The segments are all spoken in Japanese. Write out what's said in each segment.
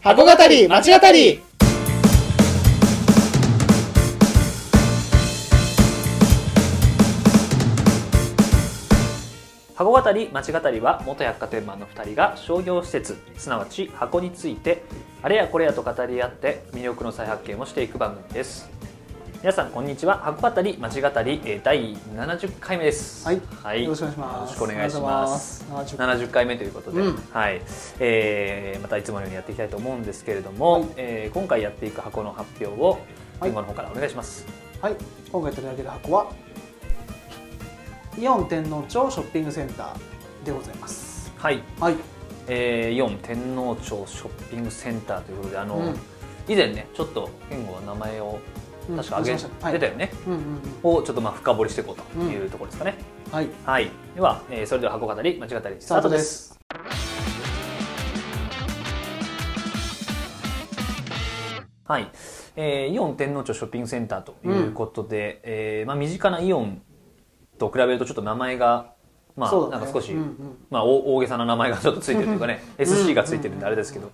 箱語り町語り。箱語り町語りは元百貨店マンの2人が商業施設すなわち箱についてあれやこれやと語り合って魅力の再発見をしていく番組です。皆さんこんにちは。箱語り町語りえー第70回目です。はい。よろしくお願いします。よろしくお願いします。ありがとうございます70回目ということで、うん。はい。えーまたいつものようにやっていきたいと思うんですけれども、はい。えー今回やっていく箱の発表をはい。天狗の方からお願いします。はい。今回取り上げる箱はイオン天王町ショッピングセンターでございます。はい、はい。えー、イオン天王町ショッピングセンターということであの、うん。以前ねちょっと健吾は名前をうん確か挙げはい。出たよね、うんうんうん。をちょっとまあ深掘りしていこうというところですかね、はい。はい。では、えーそれでは箱語り間違ったりススタートです。はい、えーイオン天王町ショッピングセンターということで、えーまあ、身近なイオンと比べるとちょっと名前がまあ、ね。なんか少し、うんうん。まあ、大大げさな名前がちょっとついてるというかね。SC がついてるんであれですけど、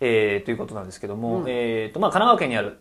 えーということなんですけども、うん。えーとまあ、神奈川県にある、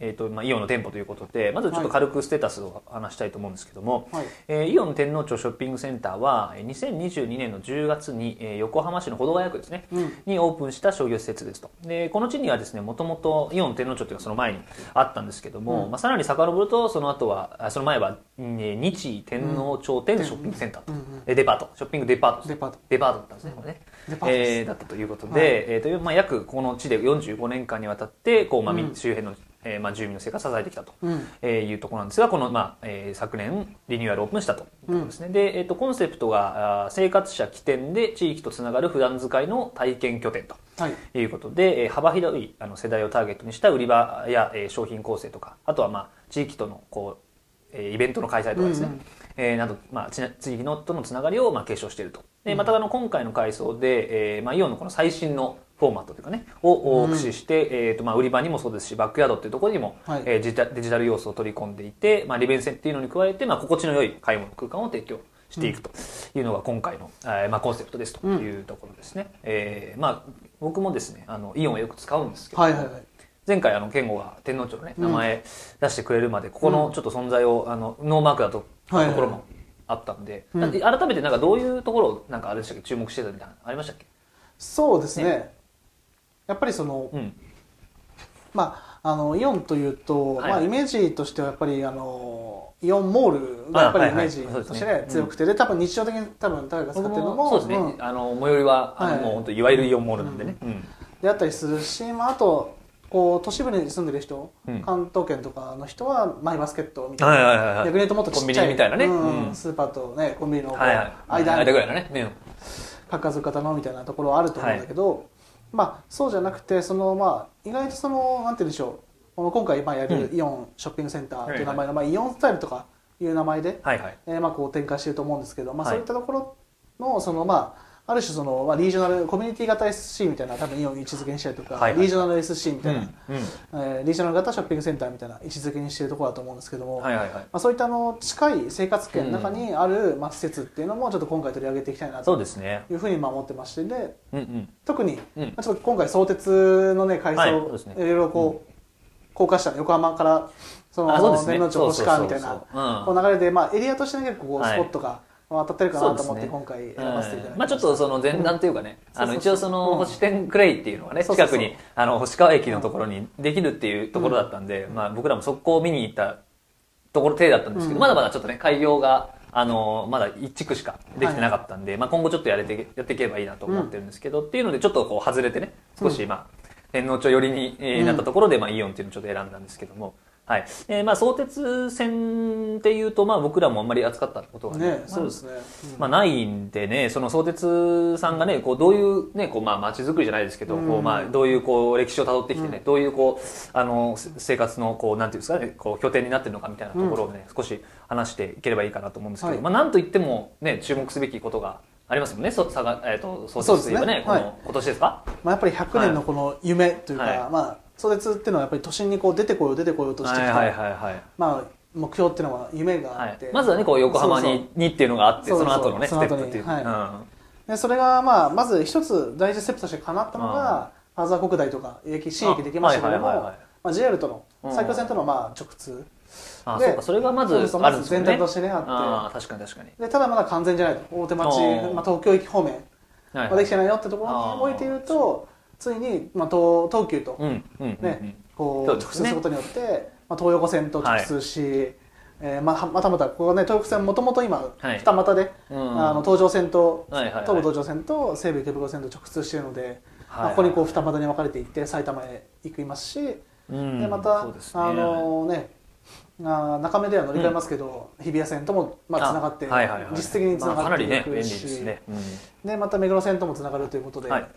えーとまあ、イオンの店舗ということでまずちょっと軽くステータスを話したいと思うんですけども、はい。えーイオン天王町ショッピングセンターはえー2022年の10月に、えー横浜市の保土ヶ谷区ですね、うん。にオープンした商業施設ですと。でこの地にはですねもともとイオン天王町というのがその前にあったんですけども、うん。まあ、さらに遡るとその後はあその前は、うんえー日天王町店ショッピングセンターと、うん。うんえーデパート。ショッピングデパートデパート。デパートだったんですね、これね。デパートです。えーだったということで、はい。えーとまあ、約この地で45年間にわたってこう、まあ周辺の、えーまあ、住民の生活を支えてきたと、うん。えーいうところなんですがこの、まあえー昨年リニューアルオープンしたと。いうところですね、で、えー、とコンセプトが生活者起点で地域とつながる普段使いの体験拠点とはい。ということで、えー幅広いあの世代をターゲットにした売り場や、えー商品構成とかあとは、まあ、地域とのこう、えーイベントの開催とかですね、うんうん。えーなど、まあ、地域のとのつながりを、まあ、継承していると。でまたあの今回の改装で、えーまあ、イオンのこの最新のフォーマットというかねを、駆使して、えーとまあ、売り場にもそうですしバックヤードっていうところにも、はい。えーデジタデジタル要素を取り込んでいて、まあ、利便性っていうのに加えて、まあ、心地の良い買い物空間を提供していくというのが今回の、えーまあ、コンセプトですというところですね、えーまあ、僕もですねあのイオンをよく使うんですけど、はいはいはい。前回あの健吾が天皇町のねうん。名前出してくれるまでここのちょっと存在をあのノーマークだとところもあったんで、うん。改めてなんかどういうところをなんかあれでしたっけ？注目してたみたいなのありましたっけ？そうですねやっぱりそのうん。まあ、あのイオンというと、はい。まあ、イメージとしてはやっぱりあのイオンモールがやっぱりイメージとしてね強くてで多分日常的に多分誰が使って僕るのもそうですね、うん。あの最寄りはあの、はい。もう本当いわゆるイオンモールなんでね、うん。であったりするし、まあ、あとこう都市部に住んでる人、うん。関東圏とかの人はマイバスケットみたいな、はいはいはいはい。逆に言うともっとちっちゃいみたいなね。うんうん。スーパーと、ね、コンビニのこうはいはい。間間ぐらいのね。ね格数型のみたいなところはあると思うんだけど、まあ、そうじゃなくてその、まあ、意外とそのなんて言うんでしょうこの今回まあやるうイオンショッピングセンターという名はい前の、まあ、イオンスタイルとかいう名前で、はいはい。えーまあこう展開していると思うんですけど、まあ、はい。そういったところのその、まあ、ある種その、まあ、リージョナルコミュニティ型 SC みたいな多分イオン位置づけにしたりとか、はいはい。リージョナル SC みたいな、うんうん。えーリージョナル型ショッピングセンターみたいな位置づけにしているところだと思うんですけども、はいはいはい。まあ、そういったあの近い生活圏の中にある、まあ、施設っていうのもちょっと今回取り上げていきたいなそというふうにまあ思ってましてでうんうん。特に、うん。まあちょっと今回相鉄のね改装、はいろいろこう、高架下横浜からそのあそうですね。天王町星川みたいな流れで、まあ、エリアとしてね結構スポットが当たってるかなと思って今回選ばせていただきました、まあちょっとその前段というかね、あの一応そのうん星天クレイっていうのがね、近くにあの星川駅のところにできるっていうところだったんで、まあ僕らも速攻見に行ったところ程度だったんですけど、うん。まだまだちょっとね、開業が、あの、まだ一地区しかできてなかったんで、まあ今後ちょっとやれて、やっていけばいいなと思ってるんですけど、っていうのでちょっとこう外れてね、少しまあ、天皇町寄りにえーなったところで、まあイオンっていうのをちょっと選んだんですけども、はい。えーまあ相鉄線っていうと、まあ僕らもあんまり扱ったことがねまあそうですね、うん。まあ、ないんでね、その相鉄さんがね、こうどういうね、こうまあ街づくりじゃないですけど、うん。こうまあどういうこう歴史を辿ってきてね、どういうこうあのせ生活のこうなんていうんですかね、こう拠点になってるのかみたいなところをね、少し話していければいいかなと思うんですけど、はい。まあなんと言ってもね、注目すべきことがありますもんね、そ佐賀えっ、と相そうですね鉄といえばね、こはい。の今年ですか？まあ、やっぱり100年のこの夢というか、はい。まあ、相鉄っていうのはやっぱり都心にこう出てこよう出てこようとしてきた、はいはいはいはい。まあ、目標っていうのは夢がはいあって、、まずはねこう横浜ににっていうのがあってその後のねステップっていう、はい。うん。でそれがまあまず一つ大事ステップとして叶ったのがファーザー国大とか駅新駅できましたけども、あはいはいはいはい。まあ、JR とのうん。埼京線とのまあ直通。あでそうかそれがまずあるんですよね。まず全体としてねあって。確かに確かに。でただまだ完全じゃないと。大手町、まあ、東京駅方面はいまできてないよってところにおいて言うとついに、まあ、東東急と、うんうんうんうん。ねこそう直通することによって、まあ、東横線と直通し、えーまあ、またまたここがね東横線もともと今、はい。二股で、うん。あの東上線と、はいはいはい。東武東上線と西武池袋線と直通しているので、はいまあここにこう二股に分かれていって埼玉へ行きますし、うんでまた、ね。あのねあー中目では乗り換えますけど、日比谷線ともまあつながって、あはいはいはい。実質的につなまあかながっていりね便利でくし、すね。うん。でまた目黒線ともつながるということで、はい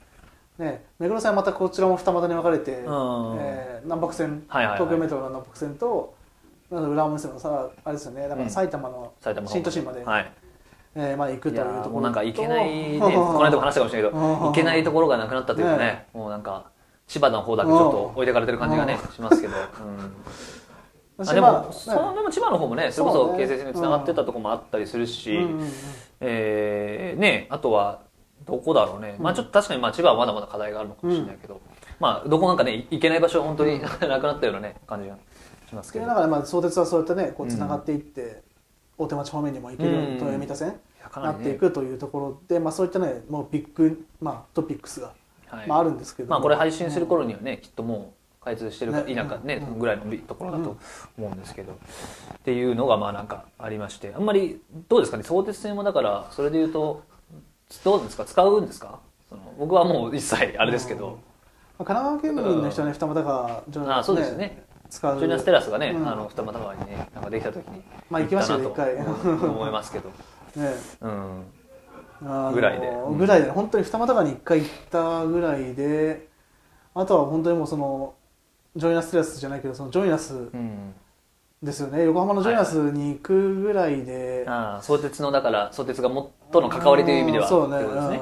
ね、目黒線はまたこちらも二股に分かれて、んえー南北線、はいはいはい。東京メトロの南北線となんだ浦和線のさあれですよね。だから埼玉の新都心まで、はい。えーまあ、行くというところ。なんか行けない ね。この間も話したかもしれないけどうん。行けないところがなくなったというかねねもうなんか千葉の方だけちょっと置いてかれてる感じがねしますけど。うん。あでも、そのでも千葉の方もねそれこそうね。そ京成線につながってたところもあったりするし、うんうんうん。えーねあとはどこだろうね、まあちょっと確かにまあ千葉はまだまだ課題があるのかもしれないけど、まあどこなんかね行けない場所は本当になくなったようなね感じがしますけど。でだからまあ相鉄はそうやってねこうつながっていって、大手町方面にも行けるよう豊山三田線なっていくというところで、まあ、そういったねもうビッグ、まあ、トピックスが、はい。まあ、あるんですけど。まあこれ配信する頃にはね、きっともう開通してるかね。否かね、うん。ぐらいのところだと思うんですけど、っていうのがまあなんかありまして。あんまりどうですかね相鉄線もだからそれで言うとどうですか？使うんですか？その僕はもう一切あれですけど、まあ、神奈川県民の人はね二股がジョあそうですね。使う。ジョイナステラスがね、うん。あの二俣川にねなんかできた時にまあ行きましたよ行ったなと一回。思いますけど、ね。うん、ぐらいで。うんぐらいで本当に二股川に一回行ったぐらいであとは本当にもうそのジョイナステラスじゃないけどそのジョイナスうん、ですよね。横浜のジョイナスに行くぐらいで、ああ相鉄のだから相鉄がもっとの関わりという意味ではうんそうね。ですね。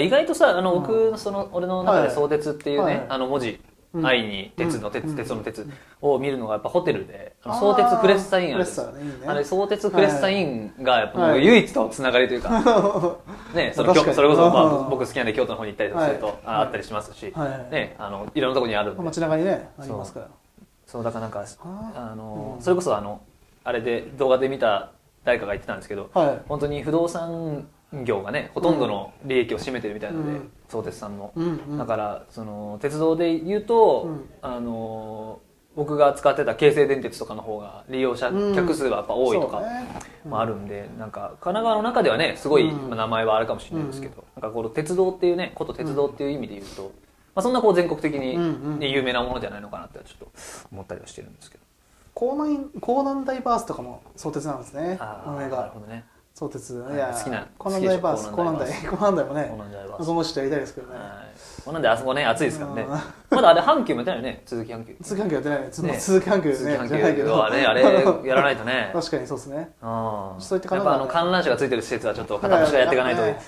意外とさあのうん。僕その俺の中はい。で相鉄っていうね、はい。あの文字うん。愛に鉄の鉄、うん。鉄の鉄を見るのがやっぱホテルで相鉄クレッサインあるあれ相鉄クレッサインがやっぱ唯一のつながりというか、ね、そのそれこそ、まあうん、僕好きなんで京都の方に行ったりとかすると、はい。ああったりしますし、はい。ね、あのいろんなところにあるんで。街中にねありますから。そう。だからなんかああの、うん。それこそあのあれで動画で見た誰かが言ってたんですけど、はい。本当に不動産業がねほとんどの利益を占めてるみたいなので、うん。相鉄さんの、うんうん。だからその鉄道で言うと、うん。あの僕が使ってた京成電鉄とかの方が利用者うん。客数がやっぱ多いとかもあるんで、なんか神奈川の中ではねすごい、うん。まあ名前はあるかもしれないですけど、なんかこの鉄道っていうねこと鉄道っていう意味で言うと、まあ、そんなこう全国的に、ね有名なものじゃないのかなってちょっと思ったりはしてるんですけど。江南江南大バースとかも相鉄なんですね運営がなるほどね相鉄、はいい、や好きな江南大バース江好きでしょ南大江南大もねその人やりたいですけどねはい。なんであそこね暑いですからねうん。まだあれ阪急もやってないよね。鈴木阪急。通関係やってないつね鈴木阪じゃないけど急はねあれやらないとね。確かにそうですねうん。そういったやっぱあの観覧車がついてる施設はちょっと片っ端からやっていかないと。ね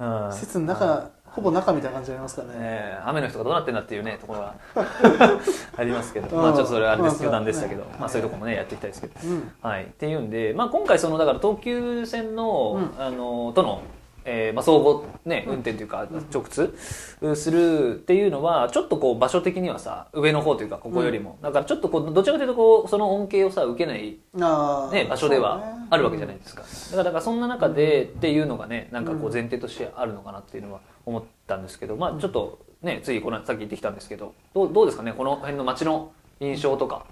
うん。施設の中ほぼ中みたいな感じになりますからねね雨の人がどうなってんだっていうねところが ありますけど、うんまあちょっとそれはあれです。まあ余談でしたけど、ねまあそういうところもねやっていきたいですけど。うん。はい、っていうんで、まあ、今回そのだから東急線の,、うん。あのとの、えーまあ、相互、ね、運転というか直通するっていうのはちょっとこう場所的にはさ上の方というかここよりも、だからちょっとこうどちらかというとこうその恩恵をさ受けない、ね、場所ではあるわけじゃないですか、だからだからそんな中でっていうのがねなんかこう前提としてあるのかなっていうのは思ったんですけど、まあ、ちょっとねついこのさっき言ってきたんですけどどうどうですかねこの辺の街の印象とか。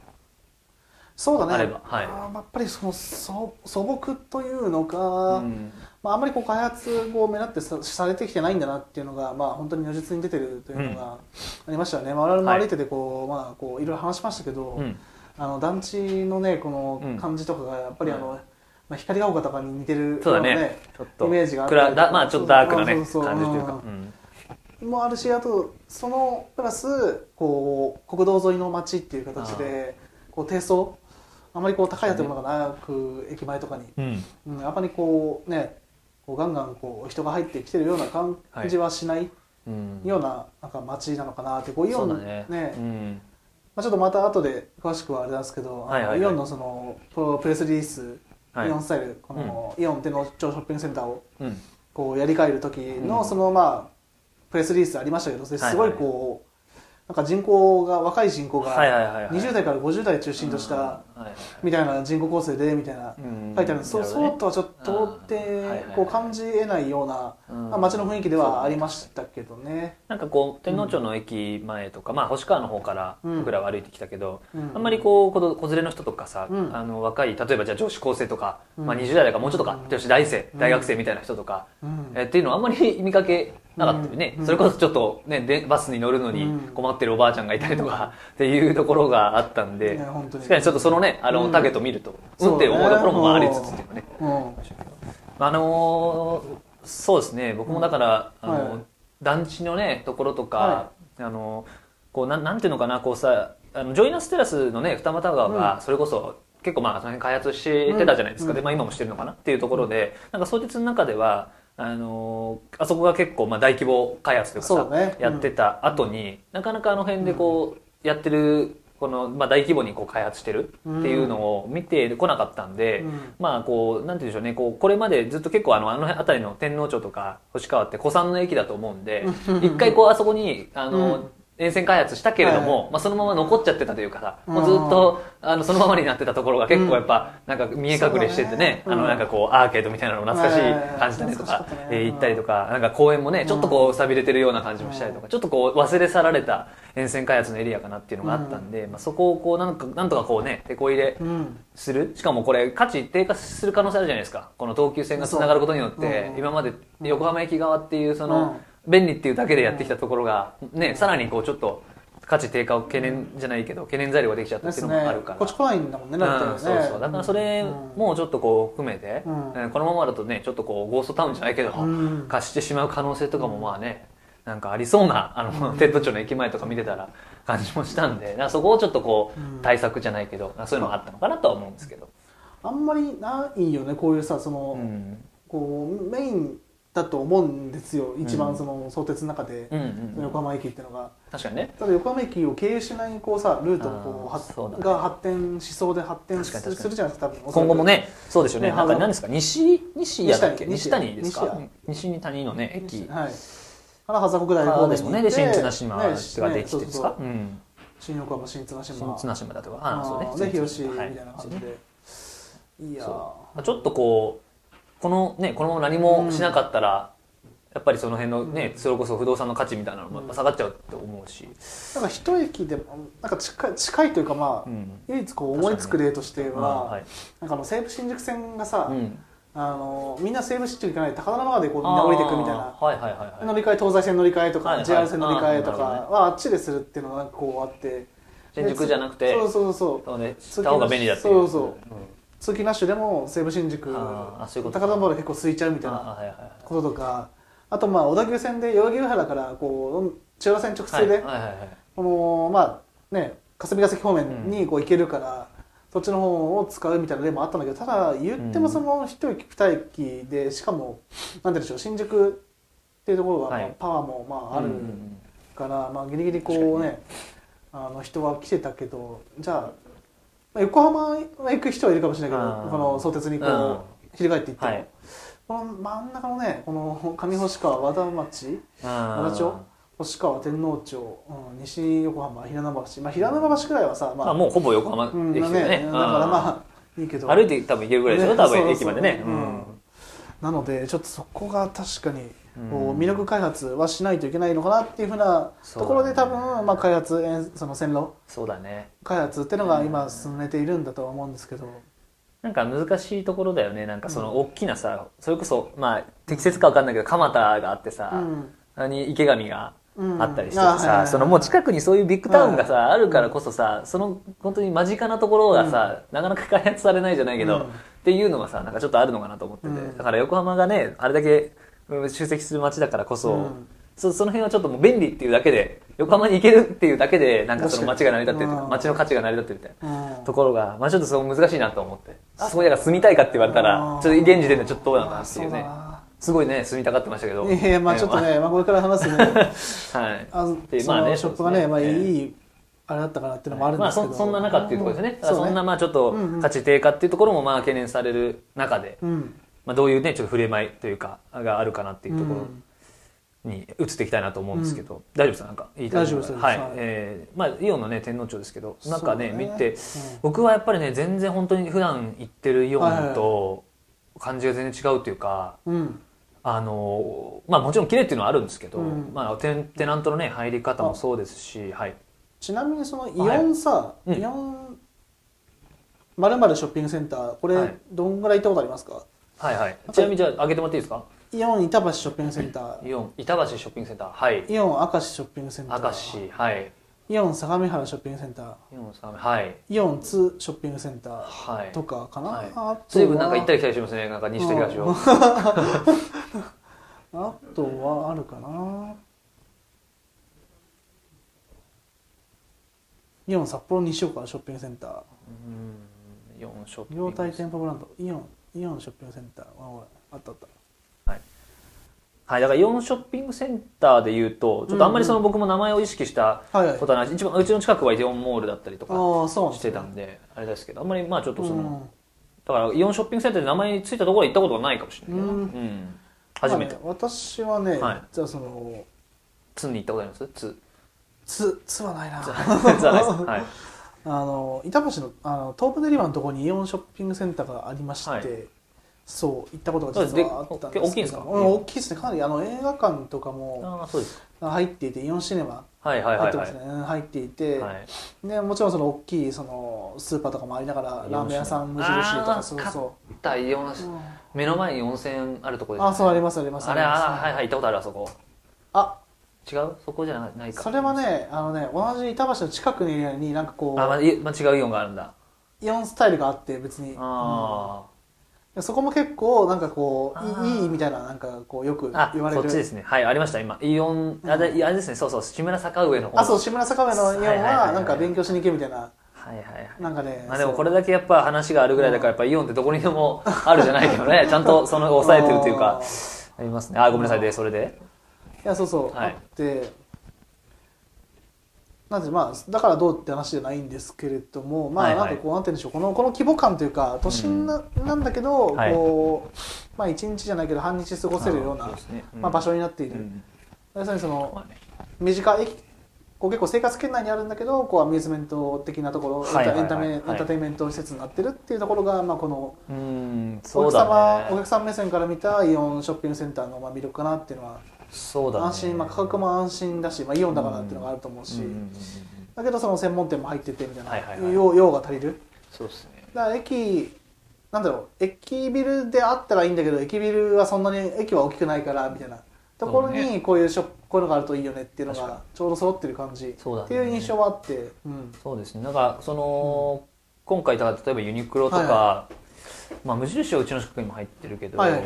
そうだね。あればはい。やっぱりその素素朴というのか、うん。まあ、あんまりこう開発を目立ってさされてきてないんだなっていうのが、まあ、本当に如実に出てるというのがありましたよね、まあ我々も歩いててこう、まあ、こういろいろ話しましたけど、うん。あの団地のねこのうん。感じとかがやっぱりあの、まあ、光が丘とかに似てるそうだね。ちょっとイメージがあったり暗だまあちょっとダークなねそうそうそう。感じというか、うん。うん。もあるしあとそのプラスこう国道沿いの街っていう形でこう低層あまりこう高い建物がなく駅前とかに、うん。うん、あまりこうねこうガンガンこう人が入ってきてるような感じはしないうん。ようななんか街なのかなってこうイオンそうだね。うん。まあ、ちょっとまた後で詳しくはあれなんですけど、はいはいはい。イオンのそのプレスリリース、はい。イオンスタイルこの、イオンっての超ショッピングセンターをうん。こうやり替える時の、うん。そのまあプレスリリースありましたけどすごいこう、なんか人口が若い人口がはいはいはいはい。20代から50代中心としたみたいな人口構成でみたいなうん。書いてあるんです。そうそうとはちょっと到底こう感じえないような、街の雰囲気ではありましたけどね。なんかこう天皇町の駅前とか、まあ星川の方からうん。僕らは歩いてきたけど、うん。あんまりこう子連れの人とかさ、うん。あの若い例えばじゃあ女子高生とか、うん。まあ、20代だからもうちょっとか、うん女子大生うん。大学生みたいな人とか、うん。えっていうのはあんまり見かけなかったよね、うん。それこそちょっと、ね、でバスに乗るのにうん。困ってるおばあちゃんがいたりとか、っていうところがあったんで、確かにちょっとそのねあの、うん。ターゲットを見るとそうんって思うところもまあありつつっていうかね。うん。あのーそうですね。僕もだから、あのはい。団地のねところとか、はあのこうなんなんていうのかなこうさあのジョイナステラスのね二俣川がそれこそ、結構まあその辺開発してたじゃないですか、うん。でまあ、今もしてるのかなっていうところで、なんか相鉄の中ではあのーあそこが結構まあ大規模開発とかさね。やってた後に、なかなかあの辺でこうやってるこの、まあ、大規模にこう開発してるっていうのを見てこなかったんで、うん。まあこうなんて言うんでしょうね。こうこれまでずっと結構あのあの辺りの天皇町とか星川って古参の駅だと思うんで一回こうあそこにあの、うん沿線開発したけれども、はいまあ、そのまま残っちゃってたというかさ、うん。もうずっとあのそのままになってたところが結構やっぱなん。か見え隠れしててね,、ねうんあのなんかこうアーケードみたいなの懐かしい感じだねとかかえー行ったりとかなんか公園もねちょっとこう錆びれてるような感じもしたりとかちょっとこう忘れ去られた沿線開発のエリアかなっていうのがあったんで、まあ、そこをこうなんかなんとかこうね手こ入れうん。する。しかもこれ価値低下する可能性あるじゃないですか。この東急線がつながることによってうん。今まで横浜駅側っていうその便利っていうだけでやってきたところがねさらにこうちょっと価値低下を懸念じゃないけど懸念材料ができちゃったっていうのもあるから。こっち来ないんだもんねだってそうそう。だからそれもちょっとこう含めて、このままだとねちょっとこうゴーストタウンじゃないけど、うん。貸してしまう可能性とかもまあねなんかありそうなあの、天王町の駅前とか見てたら感じもしたんでそこをちょっとこう、うん対策じゃないけどそういうのがあったのかなとは思うんですけど、あんまりないよねこういうさその、うん。こうメインだと思うんですよ一番その相鉄の中で、横浜駅っていうのが。確かにね。ただ横浜駅を経由しないこうさルートをこうはね。が発展しそうで発展するじゃないですか多分今後もねそうですよね。ねなんか何ですか？西西谷だっけ？西西谷谷ですか？西谷。西に谷のね駅。はい。から羽田国大方面に。行って新綱島ができてですか、新横浜新綱島。新綱島だとか。あそうね。あーで日吉みたはいいな感じで、い、やちょっとこうこのねこのまま何もしなかったら、やっぱりその辺のね、それこそ不動産の価値みたいなのも下がっちゃうと思うし、なんか一駅でもなんか近い近いというかまあ、うん。唯一こう思いつく例としてまは、なんかあの西武新宿線がさ、うん、あのみんな西武新宿行かないで高田馬場でこうみんな降りていくみたいな。はいはいはいはい。乗り換え東西線乗り換えとか、JR 線乗り換えとかはあっちでするっていうのがこうあって。新宿じゃなくてそうそうそうそう。ね知った方が便利だっていう。そうそう通勤ラッシュでも西武新宿高田馬場で結構空いちゃうみたいあなこととかあとまあ小田急線で代々木上原からこう千代田線直通で、このまあね霞ヶ関方面にこう行けるから、そっちの方を使うみたいな例もあったんだけどただ言ってもその一駅二駅でしかもなんて言うんでしょう新宿っていうところはい。パワーもまああるから、まあ、ギリギリこうね。あの人は来てたけどじゃあ、まあ、横浜は行く人はいるかもしれないけどこの相鉄にこう、うん。翻っていっても、はい。この真ん中のねこの上星川和田町和田町星川天皇町、うん、西横浜平沼橋。まあ平沼橋くらいはさまあ、まあもうほぼ横浜ですよね、だからまあいいけど。歩いて多分行けるぐらいですよ、ね多分駅までね。そううん。なのでちょっとそこが確かに魅力開発はしないといけないのかなっていうふうなところで多分、まあ、開発その線路そうだね。開発っていうのが今進めているんだとは思うんですけど、なんか難しいところだよね。なんかその大きなさそれこそまあ適切か分かんないけど蒲田があってさ、うん。何池上がうん。あったりしててさ、そのもう近くにそういうビッグタウンがさ、はいあるからこそさその本当に間近なところがさ、なかなか開発されないじゃないけど、うん。っていうのがさなんかちょっとあるのかなと思ってて、うん。だから横浜がねあれだけうん集積する街だからこそ、うんそその辺はちょっともう便利っていうだけで横浜に行けるっていうだけでなんかその街が成り立ってるとかうん。街の価値が成り立ってるみたいな。うん。ところが、まあちょっとそう難しいなと思って。あそこにだから住みたいかって言われたら、ちょっと現時点でちょっとどうなのかなっていうね。すごいね、住みたがってましたけど。いやいやまあちょっとね、まあ、これから話すね はい。あでまあねショップがねまあいいあれだったかなっていうのもあるんまあですけど、そそんな中っていうところですね。そんなまあちょっと価値低下っていうところもまあ懸念される中で、うんまあどういうね、ちょっと触れまいというか、があるかなっていうところ。に移っていきたいなと思うんですけど、大丈夫ですか？なんか言いたい大丈夫です。はい、はい。えーまあイオンのね天皇町ですけどなんかねね見てうん僕はやっぱりね全然本当に普段行ってるイオンと感じが全然違うというか、うん。あのまあもちろん綺麗っていうのはあるんですけど、うん。まあテンテナントのね入り方もそうですしはい。ちなみにそのイオンさ、うん。イオンまるまるショッピングセンターこれはい。どんぐらい行ったことありますか、はいはいちなみにじゃあ上げてもらっていいですか？イオン板橋ショッピングセンター。イオン板橋ショッピングセンター。はい。イオン明石ショッピングセンター。明石はい。イオン相模原ショッピングセンター。イオンさんはい。イオン2ショッピングセンターはい。とかかな、はい。あとは？随分なんか行ったり来たりしますね。なんか西と東を。あ とはあるかな？イオン札幌西岡ショッピングセンター。うん。イオンショッピング両体店舗ブランド。イオンイオンショッピングセンターあおいあったあった。はい。だからイオンショッピングセンターで言うとちょっとあんまりその僕も名前を意識したはいはい。ことはない一番うちの近くはイオンモールだったりとかしてたんであれですけどあんまりまあちょっとその、うん。だからイオンショッピングセンターで名前についたところは行ったことがないかもしれないけど、うん。うん。初めて、まあね私はね、はい。じゃあそのツンに行ったことあります？ツつつはないな。ツツはないです。はいあの板橋のあの東武練馬のところにイオンショッピングセンターがありまして、はい。そう行ったことが実はあったんですけど。で大きいんですか？うん大きいですね。かなりあの映画館とかも入っていてイオンシネマ入ってますね、うん入っていて、はい。でもちろんその大きいそのスーパーとかもありながらラーメン屋さん無印とかそうそ第4う、うん。目の前に温泉あるところです、あそうありますありますあれあはいはい行ったことあるあそこ。あ違う？そこじゃないか。それはねあのね同じ板橋の近くのエリアになんかこうあ、まあいまあ、違うイオンがあるんだ。イオンスタイルがあって別に、あうん。そこも結構なんかこあうー。いいみたいななんかこうよく言われる。こっちですね。はいありました今。イオンあであれですねそうそう志村坂上の方。あそう志村坂上のイオンはなんか勉強しに行けみたいな。はいはいはいなんかねまあでもこれだだけやっぱ話があるぐらいだからやっぱイオンってどこにでもあるじゃないけどね。ちゃんとその抑えてるというか。ありますね。あごめんなさいでそれでいやそうそう、はい。あって。なんでまあだからどうって話じゃないんですけれどもまあないんかこうなんて言うんでしょうこのこの規模感というか都心な,、なんだけど、はい。こうまあ一日じゃないけど半日過ごせるようなね。うん。まあ、場所になっている、うん。要するにそのまあね。短い駅こう結構生活圏内にあるんだけどこうアミューズメント的なところ、はいはいはい。エンタメはい。エンターテインメント施設になってるっていうところが、まあ、このうんお客様、だねお客さん目線から見たイオンショッピングセンターのまあ魅力かなっていうのはそうだね。安心、まあ、価格も安心だし、まあ、イオンだからっていうのがあると思うし、うんうんうんうんだけどその専門店も入っててみたいな、はいはいはい。用用が足りる。そうですね。だから駅なんだろう駅ビルであったらいいんだけど駅ビルはそんなに駅は大きくないからみたいな。ところにこういうショップこういうのがあるといいよねっていうのがちょうど揃ってる感じ。っていう印象はあって、うん、そうですね。だからその、今回だから例えばユニクロとか、はまあ無印はうちの近くにも入ってるけど、はいはい。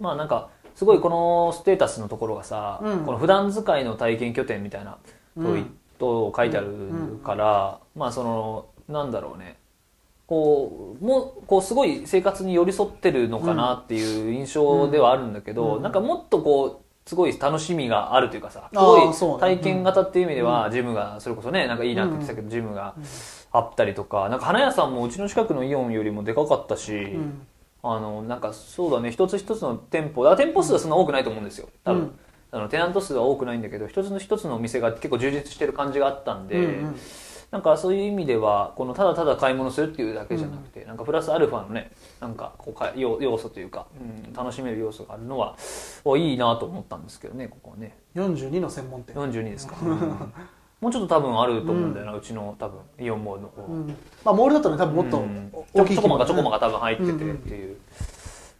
まあなんかすごいこのステータスのところがさ、うん。この普段使いの体験拠点みたいなうん。と書いてあるから、まあそのなんだろうね。こうもうこうすごい生活に寄り添ってるのかなっていう印象ではあるんだけど、うん。なんかもっとこうすごい楽しみがあるというかさすごい体験型っていう意味では、ジムがそれこそねなんかいいなって言ってたけど、ジムがあったりとかなんか花屋さんもうちの近くのイオンよりもでかかったし、うんあのなんかそうだね。一つ一つの店舗。あ店舗数はそんな多くないと思うんですよ。多分、うんあのテナント数は多くないんだけど一つの一つのお店が結構充実してる感じがあったんで、うんうん。なんかそういう意味ではこのただただ買い物するっていうだけじゃなくて、なんかプラスアルファのねなんかこうか要要素というか、うん、楽しめる要素があるのはおいいなと思ったんですけどねここはね。42の専門店、42ですか、う んもうちょっと多分あると思うんだよな、うちの多分イオンモールの方、うん。まあ、モールだとね多分もっとうん。大きいちょこまかちょこまかか多分入っててうんうんっていう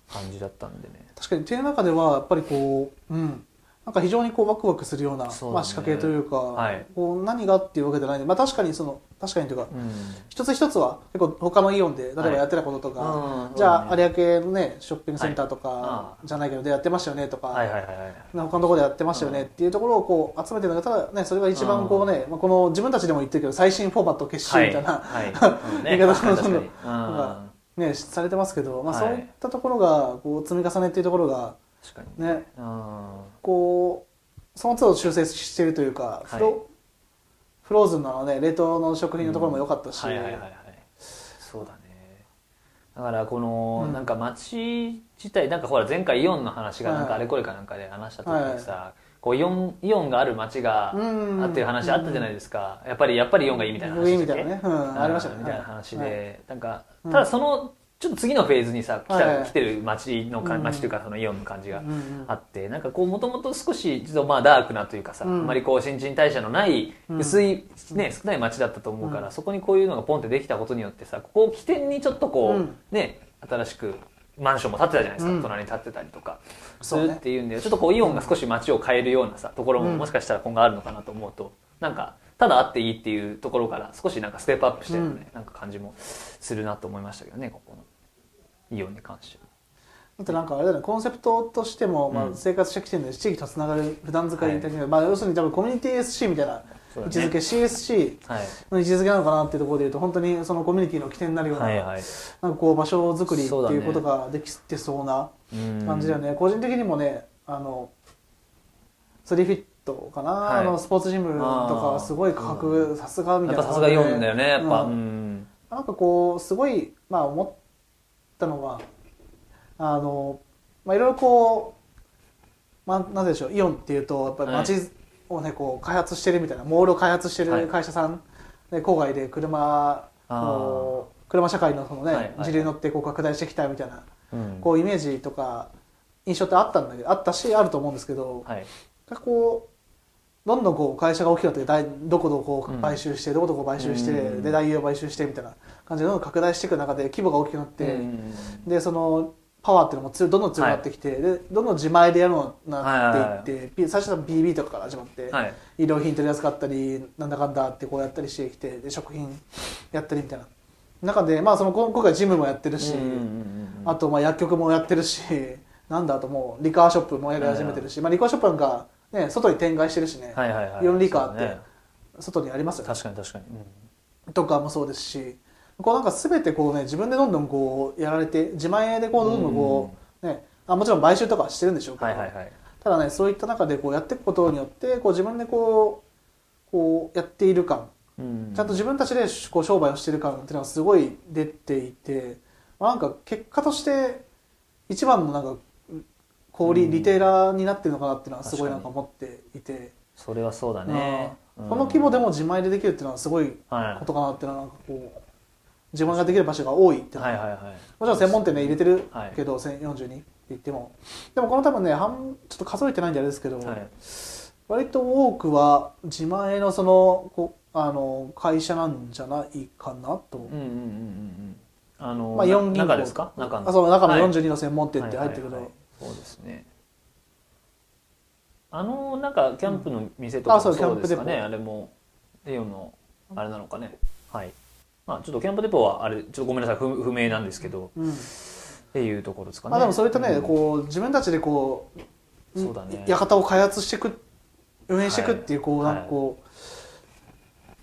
感じだったんでね。確かに手の中ではやっぱりこう、うん、なんか非常にこうワクワクするようなまあ、仕掛けというか、はい。こう何がっていうわけじゃないんで、まあ、確かにその確かにというかうん。一つ一つは結構他のイオンで例えばはい。やってたこととか、うんじゃあ有明のねショッピングセンターとか、あじゃないけどでやってましたよねとか、はいはいはいはい。他のところでやってましたよねっていうところをこう集めてるんだけどただねそれが一番こうね、まあ、この自分たちでも言ってるけど最新フォーマット結集みたいな、はい。はい。言 い。方確かに確かに。なん。かねされてますけど、まあ、はい。そういったところがこう積み重ねっていうところが確かに。ね。うん。こうその都度修正しているというか、フロフローズンのあのね冷凍の食品のところも良かったし、はいはいはいはい。そうだね。だからこの、うん。なんか街自体なんかほら前回イオンの話がなんかあれこれかなんかで話した時にさ、こうイオンイオンがある街がうん。あっていう話あったじゃないですか、やっぱりやっぱりイオンがいいみたいな話いいみたいなね。うん。ありましたね。みたいな話で、はい。なんかうん。ただそのちょっと次のフェーズにさ来た、はい。はい来てる街の街というかそのイオンの感じがうんうんあってなんかこうもともと少しちょっとまあダークなというかさ、うん。あまりこう新陳代謝のないうん。薄い、ね、少ない街だったと思うから、うん。そこにこういうのがポンってできたことによってさここを起点にちょっとこう、うん。ね新しくマンションも建ってたじゃないですか、うん。隣に建ってたりとかすそうね。るっていうんでちょっとこうイオンが少し街を変えるようなさところもうん。もしかしたら今後あるのかなと思うとなんかただあっていいっていうところから少しなんかステップアップしてるね、なんか感じもするなと思いましたけどねここのイオンに関しては。だってなんかあれだねコンセプトとしても、まあ、うん。生活者起点で地域とつながる普段使いはい。的な、まあ、要するに多分コミュニティ SC みたいな位置づけ、CSC はい。の位置づけなのかなっていうところでいうと本当にそのコミュニティの起点になるような,、はいはい。なんかこう場所づくりっていうことができてそうなうん。感じだよね、個人的にもねあのスリーフィットかな、はい。あのスポーツジムとかすごい価格さすがみたいな。さすがイオンだよねやっぱ、ううん。んなんかこうすごいまあ思ったのはあのまあいろいろこうまあなぜでしょうイオンっていうとやっぱり街をねこう開発してるみたいなモールを開発してはい。る会社さんで郊外で車あー。こう車社会のそのねはいはい時流に乗ってこう拡大してきたみたいなうん。こうイメージとか印象ってあったんだけどあったしあると思うんですけどはい。がこうどんどんこう会社が大きくなって大どこどこうん買収して、どこどこ買収して、うん。で大優を買収してみたいな感じでどんどん拡大していく中で規模が大きくなって、うん。でそのパワーっていうのもどんどん強くなってきて、でどんどん自前でやるようになっていって、P- 最初は BB とかから始まって、はい医療品取り扱ったりなんだかんだってこうやったりしてきてで食品やったりみたいな。中で、まあ、その今今回ジムもやってるし、あとまあ薬局もやってるしなんだあともうリカーショップもやり始めてるし、まあ、リカーショップなんか、ね、外に展開してるしね、はいはいはい。イオンリカーって外にありますよね。確かに確かに、とかもそうですしこうなんか全てこうね自分でどんどんこうやられて自前でこうどんどんこう、ね、あもちろん買収とかはしてるんでしょうけど、はいはいはい。ただねそういった中でこうやっていくことによってこう自分でこうこうやっている感うん。ちゃんと自分たちでこう商売をしている感っていうのがすごい出ていて、まあ、なんか結果として一番のなんか小売リテーラーになってるのかなっていうのはすごいなんか思っていて、それはそうだね、うん。この規模でも自前でできるっていうのはすごいはいことかなっていうのはなんかこう自分ができる場所が多いっていうのははいはいはい。もちろん専門店ね入れてるはいけど、1042って言ってもでもこの多分ね半ちょっと数えてないんであれですけど、はい。割と多くは自前のそのこあの会社なんじゃないかなと、うんうんうんうんうん。あの、まあ、4銀行中ですか？中の。あそう中のはい。42の専門店って入ってる。けど、はいはいはいそうですね。あのなんかキャンプの店とかそうですかね、デポ。あれもレオのあれなのかね。はい。まあちょっとキャンプデポはあれちょっとごめんなさい。不不明なんですけど。うん。っていうところですかね。まあ、でもそういったね、ん。こう自分たちでこうそうだね。館を開発していく運営していくっていうこう、はい。なんかこう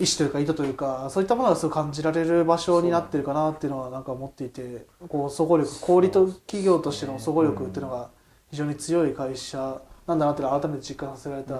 意思というか意図というかそういったものがすごい感じられる場所になってるかなっていうのはなんか思っていてこう総合力小売と企業としての総合力っていうのが非常に強い会社なんだなっていうのを改めて実感させられた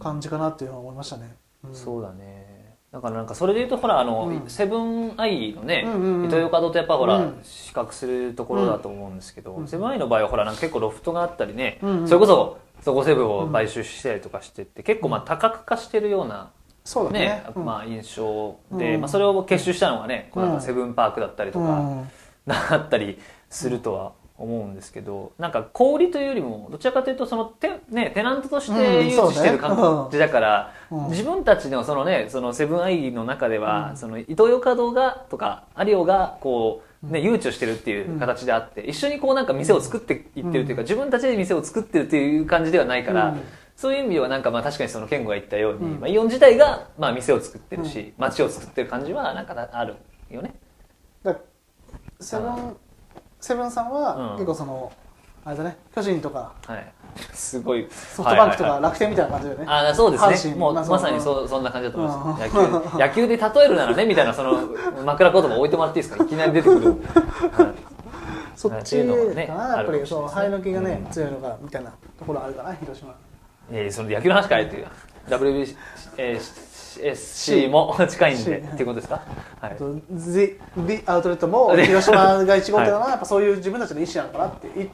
感じかなっていうのは思いましたね。うん。そうだね。だからなんかそれで言うとほらあの、うん。セブンアイのね、うんうんうん。イトーヨーカドーとやっぱほら、うん。比較するところだと思うんですけど、うん。セブンアイの場合はほらなんか結構ロフトがあったりね、うんうんそれこそそこセブンを買収したりとかしてって、結構まあ多角化してるようなそうだね。ね、うん。まあ印象で、うん。まあ、それを結集したのがね、こうなんうんかセブンパークだったりとか、うん。だったりするとは思うんですけどなんか小売りというよりもどちらかというとそのテ,、ね、テナントとしてうん誘致してる感じだから、うん。自分たちのそのねそのセブンアイの中では、うん。そのイトーヨーカドーがとかアリオがこう、ね、誘致をしてるっていう形であって、一緒にこうなんか店を作っていってるというか、自分たちで店を作ってるっていう感じではないから、うんそういう意味ではなんかまあ確かにその健吾が言ったように、うん。まあ、イオン自体がまあ店を作ってるし、街を作ってる感じはなんかあるよね。だセブンセブンさんはうん。結構その、あれだね巨人とかはい、すごい。ソフトバンクとか楽天みたいな感じだよね、あそうですね。もうまさにそうそんな感じだと思います、う野球 野球で例えるならねみたいなその枕言葉置いてもらっていいですか？いきなり出てくる、はい。そっちかなやっぱりそう生え抜きがね、うん強いのがみたいなところあるかな広島えーその野球の話かいという。WBC も近いんでっていうことですか、はい、The, The アウトレットも 広島が1号店はやっぱそういう自分たちの意思なのかなっていい意思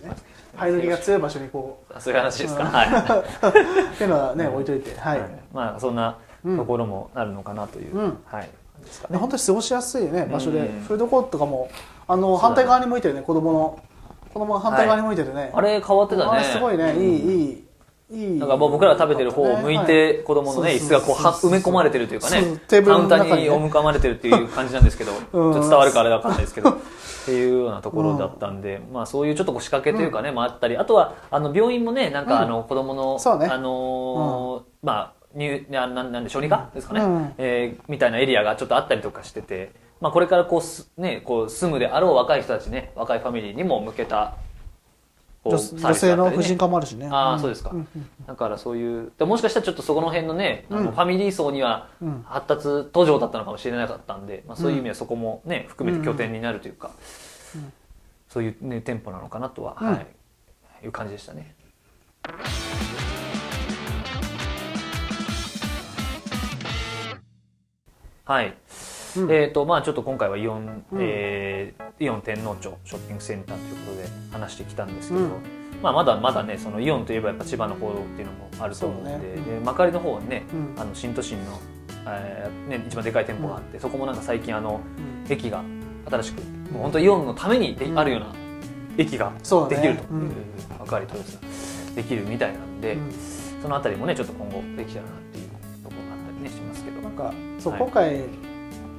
でね入りが強い場所にこうそういう話ですか、はい。っていうのはね置いといてはい、はい。まあそんなところもあるのかなという、うん。はい。ですかね、本当に過ごしやすいね場所で、うんフードコートとかもあの反対側に向いてるね子供の子供が反対側に向いてるね、あれ変わってたね。すごいねいいいいなんかもう僕らが食べてる方を向いて子供のね椅子がこうは埋め込まれてるというかねカウンターにお向かまれてるっていう感じなんですけどちょっと伝わるかあれわかんないですけどっていうようなところだったんでまあそういうちょっとこう仕掛けというかねもあったりあとはあの病院もねなんかあの子供のあのーまあ入なななんで小児科ですかね、うん。えーみたいなエリアがちょっとあったりとかしてて、まあ、これからこうす、ね、こう住むであろう若い人たちね若いファミリーにも向けた女性の婦人科もあるしね。ああ、そうですか、んだからそういうでもしかしたらちょっとそこの辺のね、あのうん。ファミリー層にはうん。発達途上だったのかもしれなかったんで、まあ、そういう意味ではそこもね含めて拠点になるというか、そういう、ね、店舗なのかなとは、うん。はい、いう感じでしたね。はい、うん。えーとまあ、ちょっと今回はイオン、うん。えーイオン天皇町ショッピングセンターということで話してきたんですけど、うん。まあ、まだまだねそのイオンといえばやっぱ千葉の方っていうのもあると思うんでね。で幕張の方はね、うん。あの新都心の、えーね、一番でかい店舗があって、そこもなんか最近あのうん駅が新しくもう本当イオンのためにで、うんあるような駅ができるといううん幕張豊洲ができるみたいなんで、うん。そのあたりもねちょっと今後できたらなっていうところがあったりねしますけど。なんかそう、はい。今回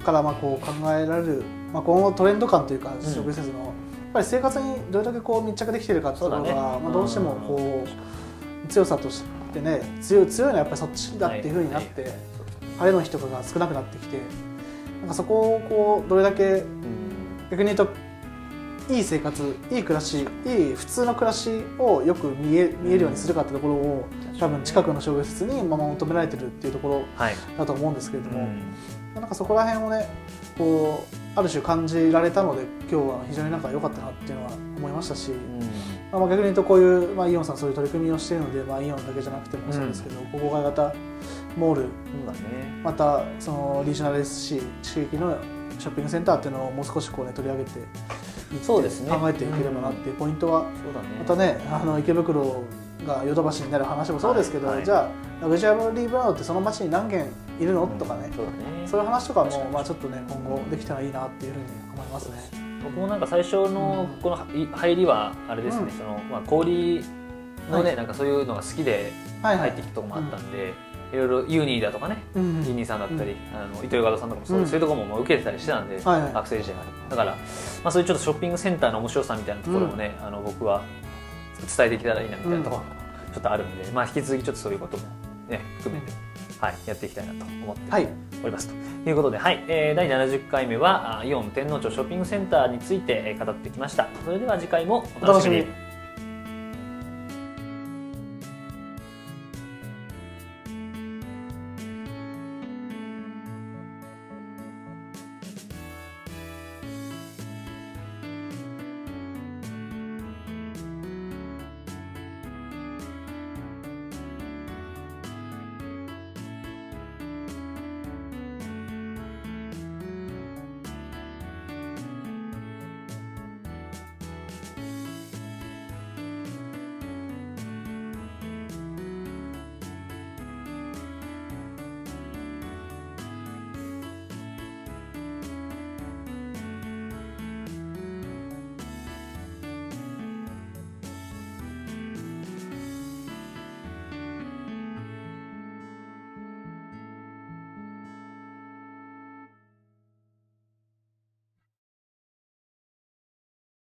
からまあこう考えられる、まあ、今後トレンド感というかん。食施設の、やっぱり生活にどれだけこう密着できているかっていうところが、まあ、どうしてもこう強さとしてね強い強いのはやっぱりそっちだっていうふうになって、晴れの日とかが少なくなってきてなんかそこをこうどれだけうん。逆に言うといい生活いい暮らしいい普通の暮らしをよく見え見えるようにするかってところを多分近くの商業施設にまあ求められてるっていうところはい。だと思うんですけれども、うんなんかそこら辺をねこうある種感じられたので今日は非常になんか良かったなっていうのは思いましたし、まあ、逆に言うとこういう、まあ、イオンさんそういう取り組みをしているので、まあ、イオンだけじゃなくてもそうですけど、郊外型モールまたそのリージョナル SC 地域のショッピングセンターっていうのをもう少しこう、ね、取り上げてそうですね。考えていければなっていうポイントは、またねあの池袋がヨドバシになる話もそうですけど、じゃあラグジュアリーブランドってその街に何軒いるの、とかね。そうだね。そういう話とかもまあちょっとね今後できたらいいなっていうふうに思いますね。僕もなんか最初のこのい入りはあれですね、うん。そのまあ氷のね、はい。なんかそういうのが好きで入ってきたとこもあったんで、いろいろユーニーだとかね、うんユーニーさんだったり、あの伊藤洋華堂さんとかもそう,、うん。そういうところももう受けてたりしてたんで、学生時代だから、まあ、そういうちょっとショッピングセンターの面白さみたいなところもね、あの僕は伝えていけたらいいなみたいなところもちょっとあるんで、まあ、引き続きちょっとそういうことも、ね、含めて、はい、やっていきたいなと思ってはい。おりますと。いうことで、はいえー第70回目はあイオン天皇町ショッピングセンターについてえー語ってきました。それでは次回もお楽しみに。お楽しみに